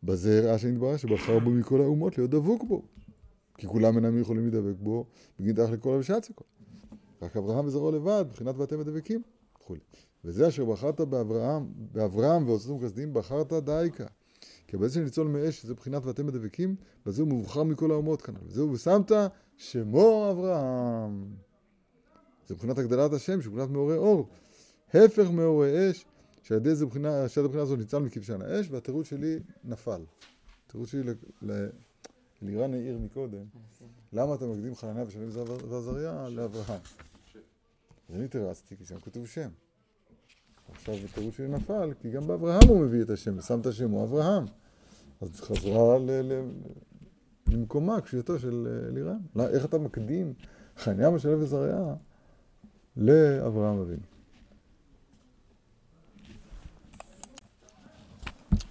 בזה הראה שנתברר שבחר בו מכל האומות להיות דבוק בו. כי כולם אינם יכולים להידבק בו בגין דרך לכל כל. רק אברהם וזרעו לבד, בחינת ואתם מדבקים, וכולי. וזה אשר בחרת באברהם, באברהם והוצאתם כסדים, בחרת דייקה. כי בעצם ניצול מאש, שזה בחינת ואתם מדבקים, בזה הוא מובחר מכל האומות כנ"ל. וזהו, ושמת שמו אברהם. זה מבחינת הגדלת השם, שהוא מבחינת מאורי אור. הפך מאורי אש, שעל ידי זה בחינה, שעל הבחינה הזאת ניצל מכבשן האש, והתירוץ שלי נפל. התירוץ שלי ל- ל- לירן העיר מקודם, למה אתה מקדים חנניה ושנים ועזריה לאברהם? אז אני תירצתי, כי שם כתוב שם. עכשיו התירוץ שלי נפל, כי גם באברהם הוא מביא את השם, ושם את השמו אברהם. אז חזרה למקומה קשיותו של אה, אלירן. לא, איך אתה מקדים חניה משלב וזריה לאברהם אבינו?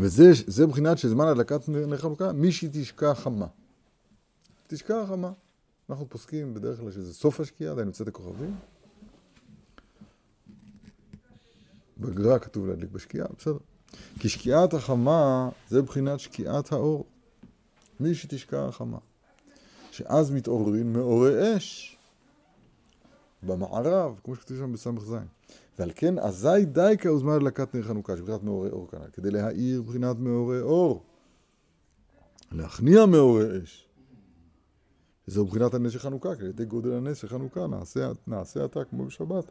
וזה זה בחינת שזמן הדלקת נר חנוכה, מי שתשקע חמה. תשקע חמה. אנחנו פוסקים בדרך כלל שזה סוף השקיעה, עדיין יוצאת הכוכבים. בגר"א כתוב להדליק בשקיעה, בסדר. כי שקיעת החמה זה בחינת שקיעת האור. מי שתשקע החמה. שאז מתעוררים מאורי אש במערב, כמו שכתוב שם בס"ז. ועל כן אזי דייקה הוזמן הדלקת נר חנוכה, שבחינת מאורי אור כנ"ל, כדי להאיר בחינת מאורי אור. להכניע מאורי אש. וזהו בחינת הנס של חנוכה, כי על ידי גודל הנס של חנוכה נעשה, נעשה אתה כמו בשבת.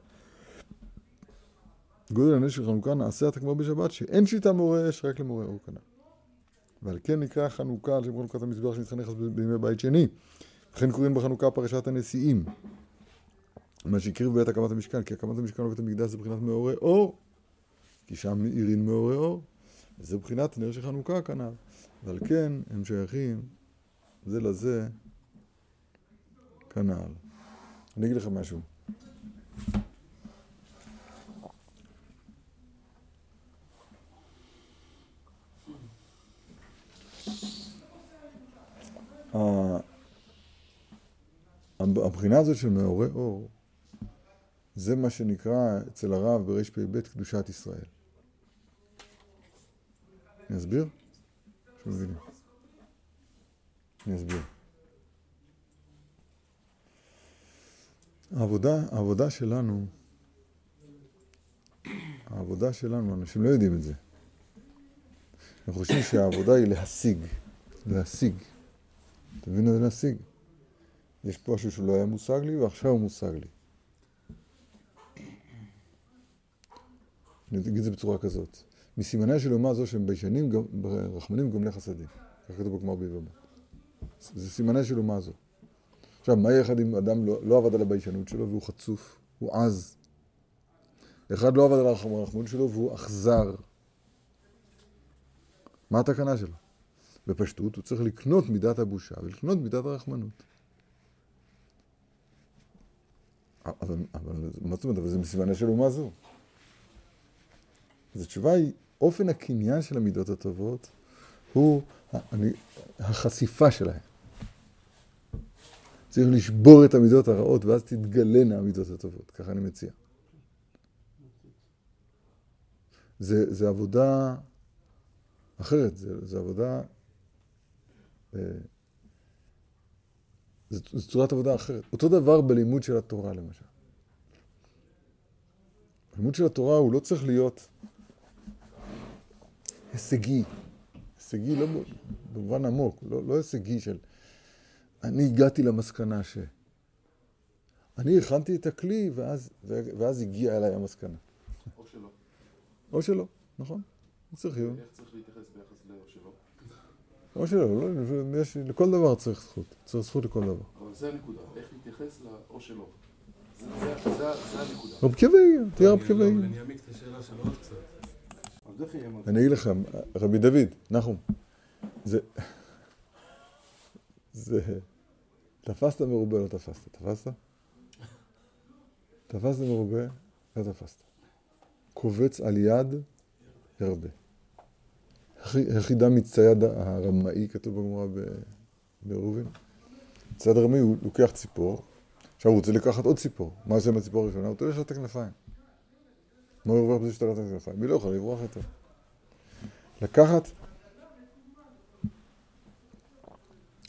גודל הנס של חנוכה נעשה אתה כמו בשבת, שאין שיטה מאורי אש, רק למאורי אור כנ"ל. ועל כן נקרא חנוכה על שם חנוכת המזבח שנתחנך בימי בית שני. וכן קוראים בחנוכה פרשת הנשיאים. מה שהקריב בעת הקמת המשכן, כי הקמת המשכן ובית המקדש זה בחינת מאורי אור, כי שם מאירין מאורי אור. זה מבחינת נר של חנוכה כנ"ל. ועל כן הם שייכים זה לזה כנ"ל. אני אגיד לך משהו. הבחינה הזאת של מעורי אור, זה מה שנקרא אצל הרב ברפ"ב קדושת ישראל. אני אסביר? אני אסביר. העבודה, העבודה שלנו, העבודה שלנו, אנשים לא יודעים את זה. הם חושבים שהעבודה היא להשיג, להשיג. תבינו זה להשיג. יש פה משהו שלא היה מושג לי ועכשיו הוא מושג לי. אני אגיד את זה בצורה כזאת. מסימניה של אומה זו שהם ביישנים, רחמנים גומלי חסדים. כך כתוב בגמר ביבמה. זה סימניה של אומה זו. עכשיו, מה יהיה אחד אם אדם לא, לא עבד על הביישנות שלו והוא חצוף, הוא עז? אחד לא עבד על הרחמנות שלו והוא אכזר. מה התקנה שלו? בפשטות, הוא צריך לקנות מידת הבושה ולקנות מידת הרחמנות. אבל, אבל מה זאת אומרת? אבל זה מסימניה של אומה זו. אז התשובה היא, אופן הקניין של המידות הטובות הוא אני, החשיפה שלהן. צריך לשבור את המידות הרעות ואז תתגלנה המידות הטובות, ככה אני מציע. זה, זה עבודה אחרת, זה, זה עבודה... אה, זו צורת עבודה אחרת. אותו דבר בלימוד של התורה למשל. הלימוד של התורה הוא לא צריך להיות הישגי. הישגי לא במובן עמוק, לא, לא הישגי של אני הגעתי למסקנה ש... אני הכנתי את הכלי ואז, ואז הגיעה אליי המסקנה. או שלא. או שלא, נכון? צריך להיות. איך צריך להתייחס ביחס לאו שלא? או שלא, לא, יש, לכל דבר צריך זכות. צריך זכות לכל דבר. אבל זה הנקודה, איך להתייחס לאו שלא. זה- הנקודה. רב קיבי, תהיה רב קיבי. אבל אני אעמיק את השאלה שלו עוד קצת. אני אגיד לך, רבי דוד, נחום, זה... זה... תפסת מרובה, לא תפסת. תפסת? תפסת מרובה, לא תפסת. קובץ על יד, ירבה. היחידה מצייד הרמאי, כתוב בגמרא בעירובין. צייד הרמאי הוא לוקח ציפור, עכשיו הוא רוצה לקחת עוד ציפור. מה עושה עם הציפור הראשונה? הוא תולש את הכנפיים. מה הוא ירוויח בזה שאתה את הכנפיים? מי לא יכול לברוח יותר? לקחת,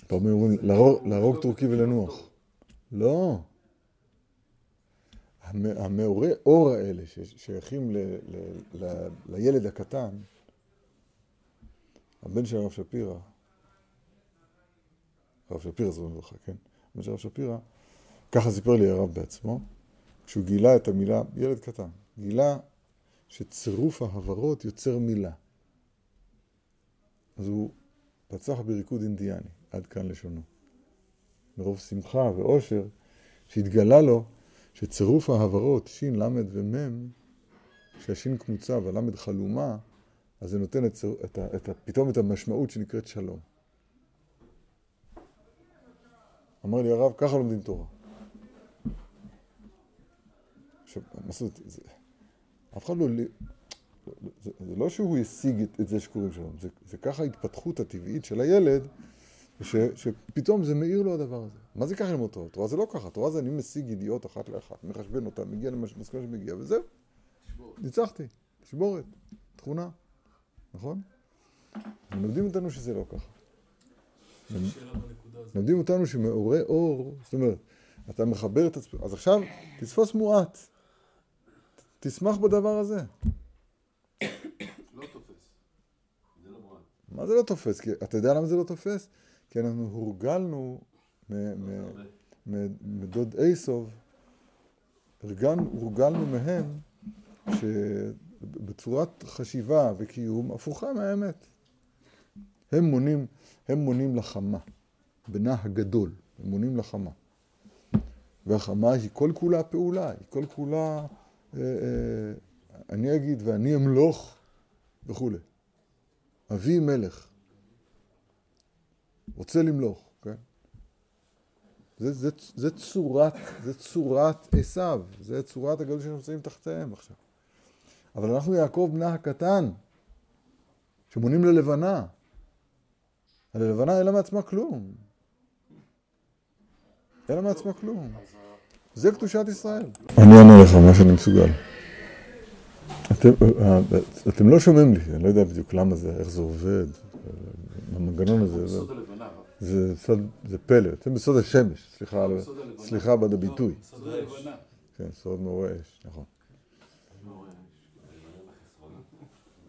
פעמים אומרים להרוג- טורקי ולנוח. לא. המ- המעורי אור האלה ששייכים לילד הקטן, הבן של הרב שפירא, הרב שפירא זו לברכה, כן? הבן של הרב שפירא, ככה סיפר לי הרב בעצמו, כשהוא גילה את המילה, ילד קטן, גילה שצירוף ההברות יוצר מילה. אז הוא פצח בריקוד אינדיאני, עד כאן לשונו. מרוב שמחה ואושר, שהתגלה לו שצירוף ההברות, ש', ל' ומ', שהשין קמוצה והל' חלומה, אז זה נותן את, את, את, פתאום את המשמעות שנקראת שלום. אמר לי הרב, ככה לומדים תורה. עכשיו, מה זאת אומרת, אף אחד לא... זה, זה לא שהוא השיג את, את זה שקוראים שלום, זה, זה ככה ההתפתחות הטבעית של הילד, ש, שפתאום זה מאיר לו הדבר הזה. מה זה ככה ללמוד תורה? תורה זה לא ככה, תורה זה אני משיג ידיעות אחת לאחת, מחשבן אותה, מגיע למסקנה שמגיע, וזהו, ניצחתי, תשבורת, תכונה, נכון? מלמדים אותנו שזה לא ככה. מלמדים אותנו שמאורי אור, זאת אומרת, אתה מחבר את עצמך, אז עכשיו תתפוס מועט, תשמח בדבר הזה. לא תופס. זה לא מועד. מה זה לא תופס? כי, אתה יודע למה זה לא תופס? כי אנחנו הורגלנו מ- מ- מ- מדוד אייסוב, הורגלנו מהם שבצורת חשיבה וקיום הפוכה מהאמת. הם מונים, הם מונים לחמה, בנה הגדול, הם מונים לחמה. והחמה היא כל כולה פעולה, היא כל כולה, אני אגיד ואני אמלוך וכולי. אבי מלך, רוצה למלוך, כן? זה, זה, זה צורת, זה צורת עשיו, זה צורת הגדול שנמצאים תחתיהם עכשיו. אבל אנחנו יעקב בנה הקטן, שמונים ללבנה. הלבנה אין לה מעצמה כלום. אין לה מעצמה כלום. זה קדושת ישראל. אני אענה לך מה שאני מסוגל. אתם, אה, אתם לא שומעים לי, אני לא יודע בדיוק למה זה, איך זה עובד, המנגנון הזה. זה-. זה סוד, זה פלא, אתם בסוד השמש, סליחה, על-. סליחה בעד הביטוי. סוד הלבנה. כן, סוד מעורר אש, נכון.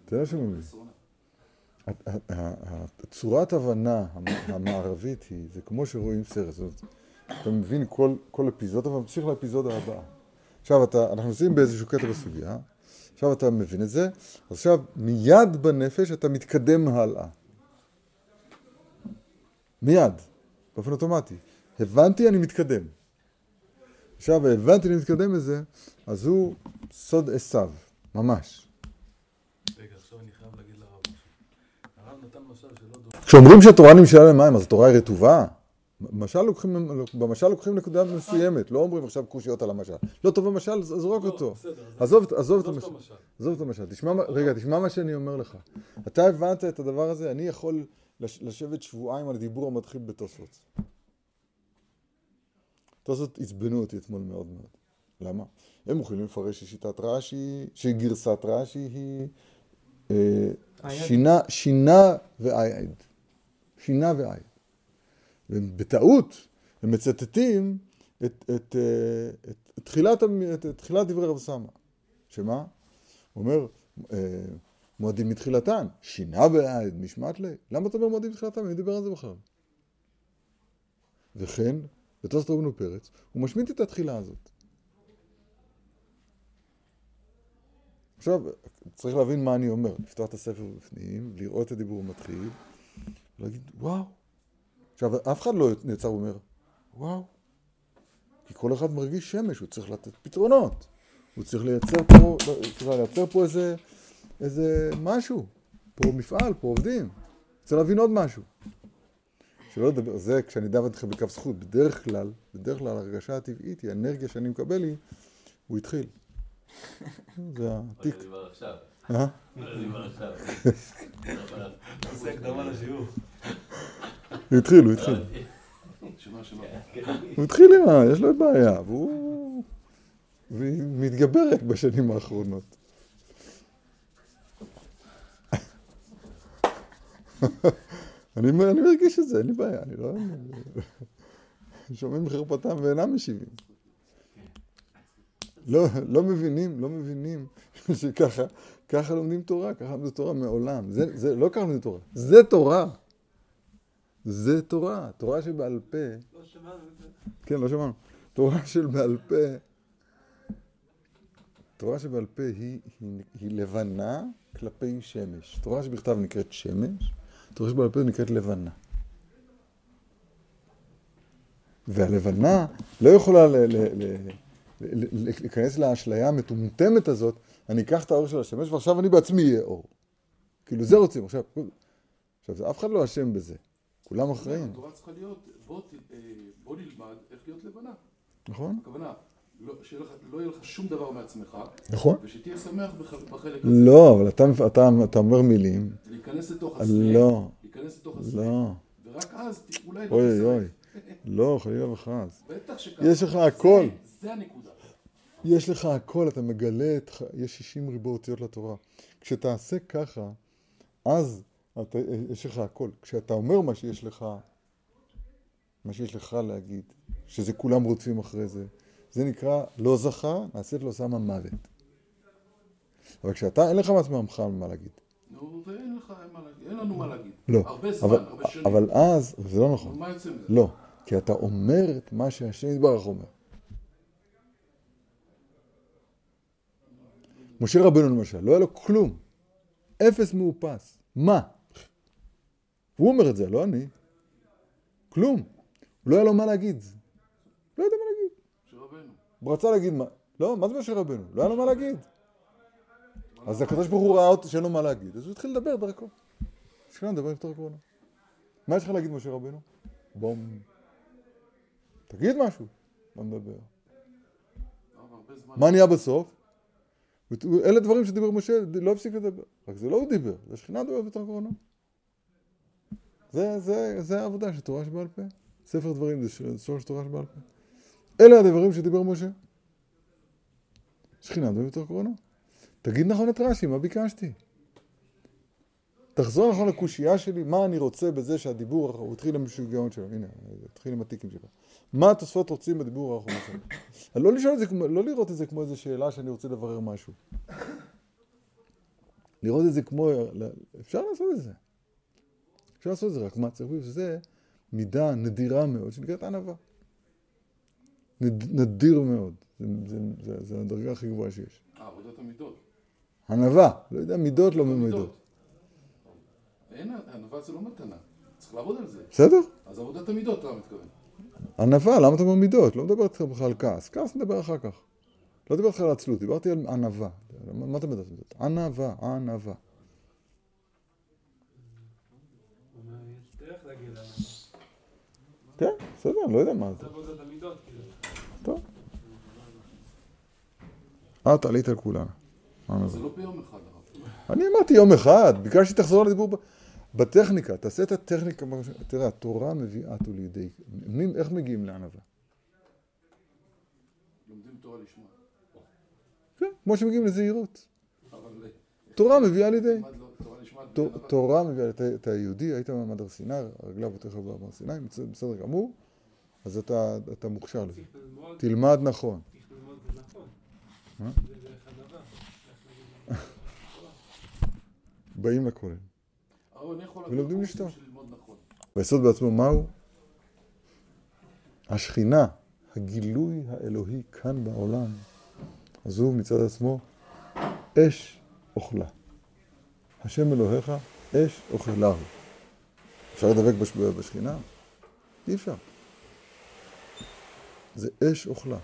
אתם לא שומעים לי. הצורת הבנה המ- המערבית היא, זה כמו שרואים סרט, זאת אומרת, אתה מבין כל, כל אפיזודה וממשיך לאפיזודה הבאה. עכשיו אתה, אנחנו נמצאים באיזשהו קטע בסוגיה, עכשיו אתה מבין את זה, אז עכשיו מיד בנפש אתה מתקדם הלאה. מיד, באופן אוטומטי. הבנתי, אני מתקדם. עכשיו הבנתי, אני מתקדם בזה, אז הוא סוד עשיו, ממש. רגע, עכשיו אני חייב להגיד לרב משהו. הרב נתן משל שלא דומה. כשאומרים שהתורה נמשלה למים, אז התורה היא רטובה? משל לוקחים, במשל לוקחים נקודה מסוימת, לא אומרים עכשיו קושיות על המשל. לא טוב במשל, אז זרוק לא, אותו. עזוב, את- עזוב את עזוב את המשל. המשל. עזוב את המשל. תשמע, מה- רגע, תשמע מה שאני אומר לך. אתה הבנת את הדבר הזה? אני יכול לש- לשבת שבועיים על דיבור המתחיל בתוספות. תוספות עצבנו אותי אתמול מאוד מאוד. למה? הם יכולים לפרש ששיטת רש"י, שגרסת רש"י היא אה. שינה, שינה ואייד. שינה ואייד. ובטעות הם מצטטים את, את, אה, את, את, תחילת, את, את תחילת דברי רב סמא. שמה? הוא אומר, אה, מועדים מתחילתן, שינה ואייד, משמעת לי. למה אתה אומר מועדים מתחילתן? מי דיבר על זה בכלל? וכן, בתוספות רבנו פרץ, הוא משמיט את התחילה הזאת. עכשיו, צריך להבין מה אני אומר, לפתוח את הספר בפנים, לראות את הדיבור המתחיל, ולהגיד, וואו. עכשיו, אף אחד לא נעצר ואומר, וואו. כי כל אחד מרגיש שמש, הוא צריך לתת פתרונות. הוא צריך לייצר פה, צריך לייצר פה איזה, איזה משהו. פה מפעל, פה עובדים. צריך להבין עוד משהו. שלא לדבר, זה כשאני דווקא איתכם בכף זכות, בדרך כלל, בדרך כלל הרגשה הטבעית היא, האנרגיה שאני מקבל היא, הוא התחיל. זה התיק. אה? הוא התחיל, הוא התחיל. הוא התחיל עם ה... יש לו בעיה, והוא... והיא מתגברת בשנים האחרונות. אני, מרגיש את זה, אין לי בעיה, אני לא... שומעים מחרפתם ואינם משיבים. לא, לא מבינים, לא מבינים שככה ככה לומדים תורה, ככה לומדים תורה מעולם. זה, זה לא ככה לומדים תורה, זה תורה. זה תורה, תורה שבעל פה. לא שמענו את זה. כן, לא שמענו. תורה של בעל פה, תורה שבעל פה היא, היא, היא לבנה כלפי שמש. תורה שבכתב נקראת שמש, תורה שבעל פה נקראת לבנה. והלבנה לא יכולה ל, ל, ל, ל, ל, להיכנס לאשליה המטומטמת הזאת, אני אקח את האור של השמש ועכשיו אני בעצמי אהיה אור. כאילו זה רוצים, עכשיו, עכשיו אף אחד לא אשם בזה, כולם אחראים, התורה צריכה להיות, בוא אה, בוא נלמד איך להיות לבנה. נכון? הכוונה, לא לך- לא יהיה לך שום דבר מעצמך, נכון. ושתהיה שמח בח- בחלק הזה. לא, אבל אתה, אתה, אתה אומר מילים. להיכנס לתוך הסלנג, לא, להיכנס לתוך הסלנג, לא. ורק אז אולי לא אוי. אוי. לא, חלילה וחס. בטח שככה. יש לך הכל. זה הנקודה. יש לך הכל, אתה מגלה את... ח- יש 60 ריבוע אותיות לתורה. כשתעשה ככה, אז אתה, יש לך הכל. כשאתה אומר מה שיש לך, מה שיש לך להגיד, שזה כולם רודפים אחרי זה, זה נקרא לא זכה, נעשית לו שמה מוות. אבל כשאתה, אין לך מעצמך מה להגיד. נו, ואין לך מה להגיד, אין לנו מה להגיד. לא. הרבה זמן, אבל, הרבה שנים. אבל אז, זה לא נכון. מה יוצא מזה? לא, כי אתה אומר את מה שהשם יתברך אומר. משה רבנו למשל, לא היה לו כלום. אפס מאופס. מה? הוא אומר את זה, לא אני. כלום. לא היה לו מה להגיד. לא יודע מה להגיד. הוא רצה להגיד מה. לא, מה זה משה רבנו? לא היה לו מה להגיד. אז הקדוש ברוך הוא ראה אותו שאין לו מה להגיד, אז הוא התחיל לדבר דרכו. השכינה מדברת בתוך הקורונה. מה יש לך להגיד משה רבנו? בום. תגיד משהו. מדבר? הרבה זמן... מה נהיה בסוף? אלה דברים שדיבר משה, לא הפסיק לדבר. רק זה לא הוא דיבר, זה השכינה מדברת בתוך הקורונה. זה, זה, זה העבודה של תורה שבעל פה. ספר דברים זה שורש תורה שבעל פה. אלה הדברים שדיבר משה. שכינה מדברת בתוך הקורונה. תגיד נכון את רש"י, מה ביקשתי? תחזור נכון לקושייה שלי, מה אני רוצה בזה שהדיבור, הוא התחיל עם המשוגעון שלו, הנה, התחיל עם הטיקים שלו. מה התוספות רוצים בדיבור האחרון? אז לא לשאול את זה, לא לראות את זה כמו איזו שאלה שאני רוצה לברר משהו. לראות את זה כמו, אפשר לעשות את זה. אפשר לעשות את זה, רק מה צריך בשביל זה מידה נדירה מאוד שנקראת ענווה. נד, נדיר מאוד, זה, זה, זה, זה הדרגה הכי גבוהה שיש. אה, עבודת המידות. ענווה, לא יודע, מידות לא מידות. אין, ענווה זה לא מתנה. צריך לעבוד על זה. בסדר? אז עבודת המידות, אתה מתכוון. ענווה, למה אתה אומר מידות? לא מדבר איתך בכלל על כעס. כעס נדבר אחר כך. לא דיברתי איתך על עצלות, דיברתי על ענווה. מה אתה מדבר על מידות? ענווה, ענווה. כן, בסדר, לא יודע מה זה. כאילו. טוב. את עלית על כולנו. זה לא ביום אחד, הרב. אני אמרתי יום אחד, ביקשתי שתחזור לדיבור ב- בטכניקה, תעשה את הטכניקה, תראה, התורה מביאה אותו לידי, מי- איך מגיעים לענווה? לומדים תורה לשמה. כן, כמו שמגיעים לזהירות. תורה מביאה לידי. לו תורה מביאה, אתה- יהודי, היית במעמד הר סיני, רגליו אבותיך בהר סיני, בסדר- גמור, אז אתה מוכשר לזה. תלמד נכון. נכון. באים לכולל. ולומדים לשתות. ללמוד נכון. והיסוד בעצמו מהו? השכינה, הגילוי האלוהי כאן בעולם, אז הוא מצד עצמו אש אוכלה. השם אלוהיך אש אוכלה הוא. אפשר לדבק בש- בשכינה? אי אפשר. זה אש אוכלה.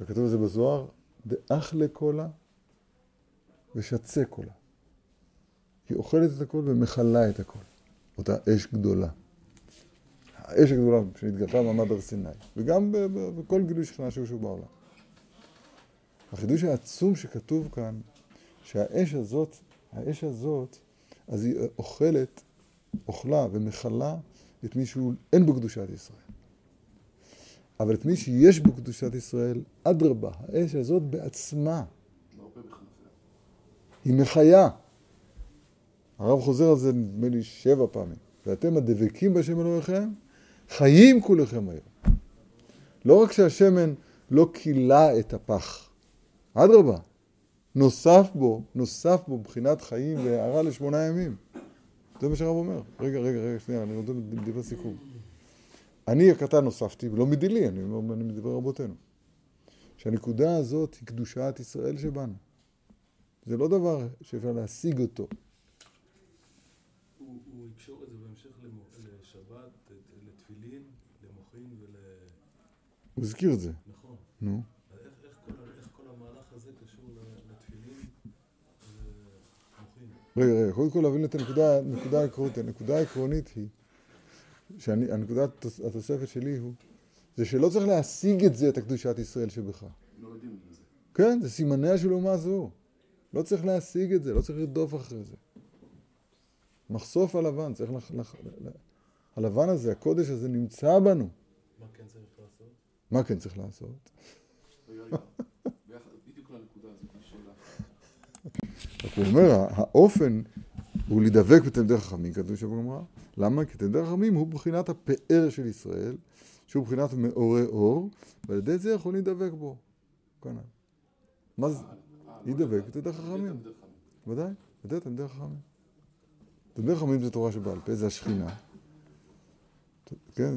וכתוב את זה בזוהר, דאכלה קולה ושצה קולה. היא אוכלת את הכל ומכלה את הכל. אותה אש גדולה. האש הגדולה שנתגלתה במעמד הר סיני, וגם בכל גילוי שכינה שהוא בעולם. החידוש העצום שכתוב כאן, שהאש הזאת, האש הזאת, אז היא אוכלת, אוכלה ומכלה את מי שהוא אין בו קדושת ישראל. אבל את מי שיש בו קדושת ישראל, אדרבה, האש הזאת בעצמה. היא מחיה. הרב חוזר על זה נדמה לי שבע פעמים. ואתם הדבקים בהשם אלוהיכם, חיים כולכם היום. לא רק שהשמן לא כילה את הפח, אדרבה, נוסף בו, נוסף בו בחינת חיים והערה לשמונה ימים. זה מה שהרב אומר. רגע, רגע, רגע, שנייה, אני נותן דברי סיכום. אני הקטן נוספתי, ולא מדילי, אני אני מדבר רבותינו. שהנקודה הזאת היא קדושת ישראל שבנו. זה לא דבר שאפשר להשיג אותו. יקשור את זה בהמשך לשבת, לתפילין, למוחין ול... הוא הזכיר את זה. נכון. נו. איך- איך כל ה- איך כל המהלך הזה קשור לתפילין ולמוחין? רגע, רגע, קודם כל להבין את הנקודה, הנקודה העקרונית. הנקודה העקרונית היא, שהנקודת התוספת שלי הוא, זה שלא צריך להשיג את זה, את הקדושת ישראל שבך. לא יודעים את זה. כן, זה סימניה של אומה זו. לא צריך להשיג את זה, לא צריך לרדוף אחרי זה. מחשוף הלבן, צריך לח... לח... הלבן הזה, הקודש הזה נמצא בנו. מה כן צריך לעשות? מה כן צריך לעשות? רק הוא אומר, האופן הוא להידבק בתלמידי חכמים, כתוב שם בגמרא. למה? כי תלמידי חכמים הוא בחינת הפאר של ישראל, שהוא בחינת מאורי אור, ועל ידי זה יכולים להידבק בו. כנ"ל. מה זה? אה, להידבק לא בתלמידי חכמים. ודאי, ודאי תלמידי חכמים. תלמידי חכמים זה תורה שבעל פה, זה השכינה. כן,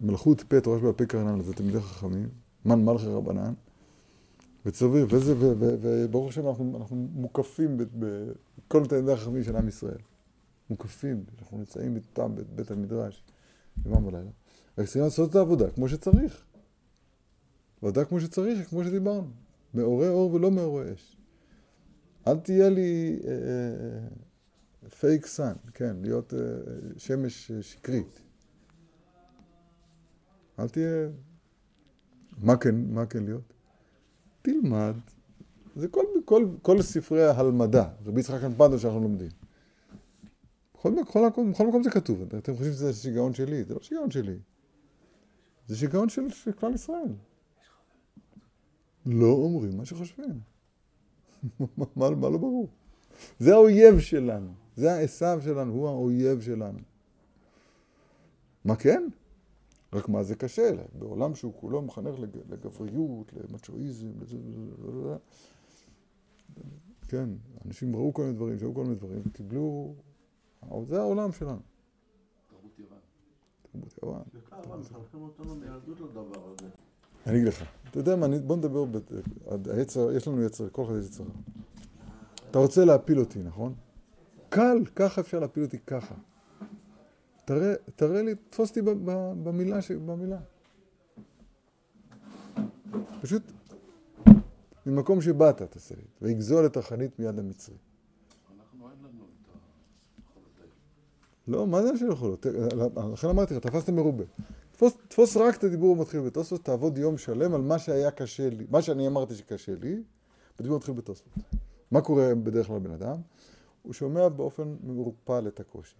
מלכות פה, תורה שבעל פה קרנן, זה תלמידי חכמים. מן מלכי רבנן. וצריך, וזה, וברוך השם אנחנו, אנחנו מוקפים בכל תלמידי החכמים של עם ישראל. מוקפים, אנחנו נמצאים איתם בבית המדרש, יומם ולילה. רק צריכים לעשות את העבודה כמו שצריך. עבודה כמו שצריך, כמו שדיברנו. מעורי אור ולא מעורי אש. אל תהיה לי, אה, פייק סאן, כן, להיות אה, שמש אה, שקרית. אל תהיה... מה כן, מה כן להיות? תלמד. זה כל, כל, כל ספרי ההלמדה, רבי יצחק הנפנדו שאנחנו לומדים. בכל, בכל, מקום- בכל מקום זה כתוב. אתם חושבים שזה שיגעון שלי? זה לא שיגעון שלי. זה שיגעון של, של כלל ישראל. לא אומרים מה שחושבים. מה, מה לא ברור? זה האויב שלנו. זה העשו שלנו, הוא האויב שלנו. מה כן? רק מה זה קשה? בעולם שהוא כולו מחנך לג- לגבריות, למצ'ואיזם, לזה, לזה, לזה. כן, אנשים ראו כל מיני דברים, ראו כל מיני דברים, וקיבלו... זה העולם שלנו. תרבות יוון. תרבות יוון. אני אגיד לך, אתה יודע מה, בוא נדבר, יש לנו יצר, כל אחד יש יצר. אתה רוצה להפיל אותי, נכון? קל, ככה אפשר להפיל אותי ככה. תראה, תראה לי, תפוס אותי במילה, ש- במילה. פשוט, ממקום שבאת תעשה לי, ויגזול את החנית מיד המצרי. לא, מה זה אנשים יכולות? לכן אמרתי לך, תפסת מרובה. תפוס, תפוס רק את הדיבור המתחיל בתוספות, תעבוד יום שלם על מה שהיה קשה לי, מה שאני אמרתי שקשה לי, בדיבור המתחיל בתוספות. מה קורה בדרך כלל לבן אדם? הוא שומע באופן מעורפל את הקושי.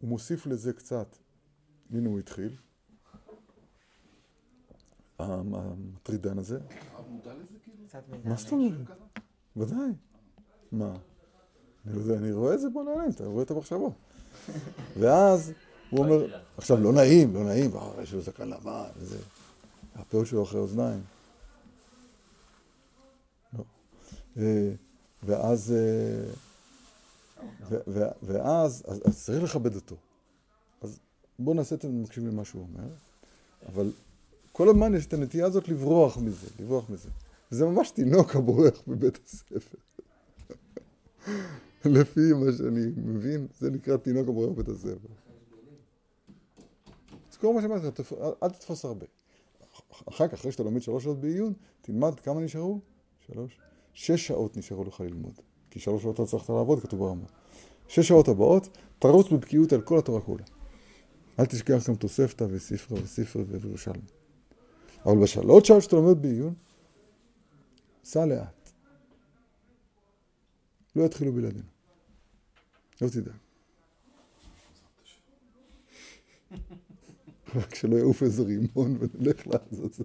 הוא מוסיף לזה קצת, הנה הוא התחיל, המ- המטרידן הזה, כאילו? מה זאת אומרת? ודאי. מה? אני, יודע, אני רואה את זה בעיניים, אתה רואה את המחשבות. ואז הוא אומר, עכשיו לא נעים, לא נעים, אה, יש לו זקן לבן, וזה. הפה שלו אחרי אוזניים. לא. אה, ואז, אה, ואז, אז, אז צריך לכבד אותו. אז בואו נעשה את זה, מקשיב למה שהוא אומר, אבל כל הזמן יש את הנטייה הזאת לברוח מזה, לברוח מזה. זה ממש תינוק הבורח מבית הספר. לפי מה שאני מבין, זה נקרא תינוק הבורח מבית הספר. תזכור מה שאמרתי לך, אל תתפוס הרבה. אחר כך, אחרי שאתה לומד שלוש שעות בעיון, תלמד כמה נשארו? שלוש? שש שעות נשארו לך ללמוד. כי שלוש שעות אתה צריך לעבוד, כתוב ברמב"ם. שש שעות הבאות, תרוץ בבקיאות על כל התורה כולה. אל תשכח גם תוספתא וספרא וספרא וירושלמי. אבל בשלוש שעות שאתה לומד בעיון, סע לאט. לא יתחילו בלעדינו. לא תדאג. רק שלא יעוף איזה רימון ונלך לעזאזל.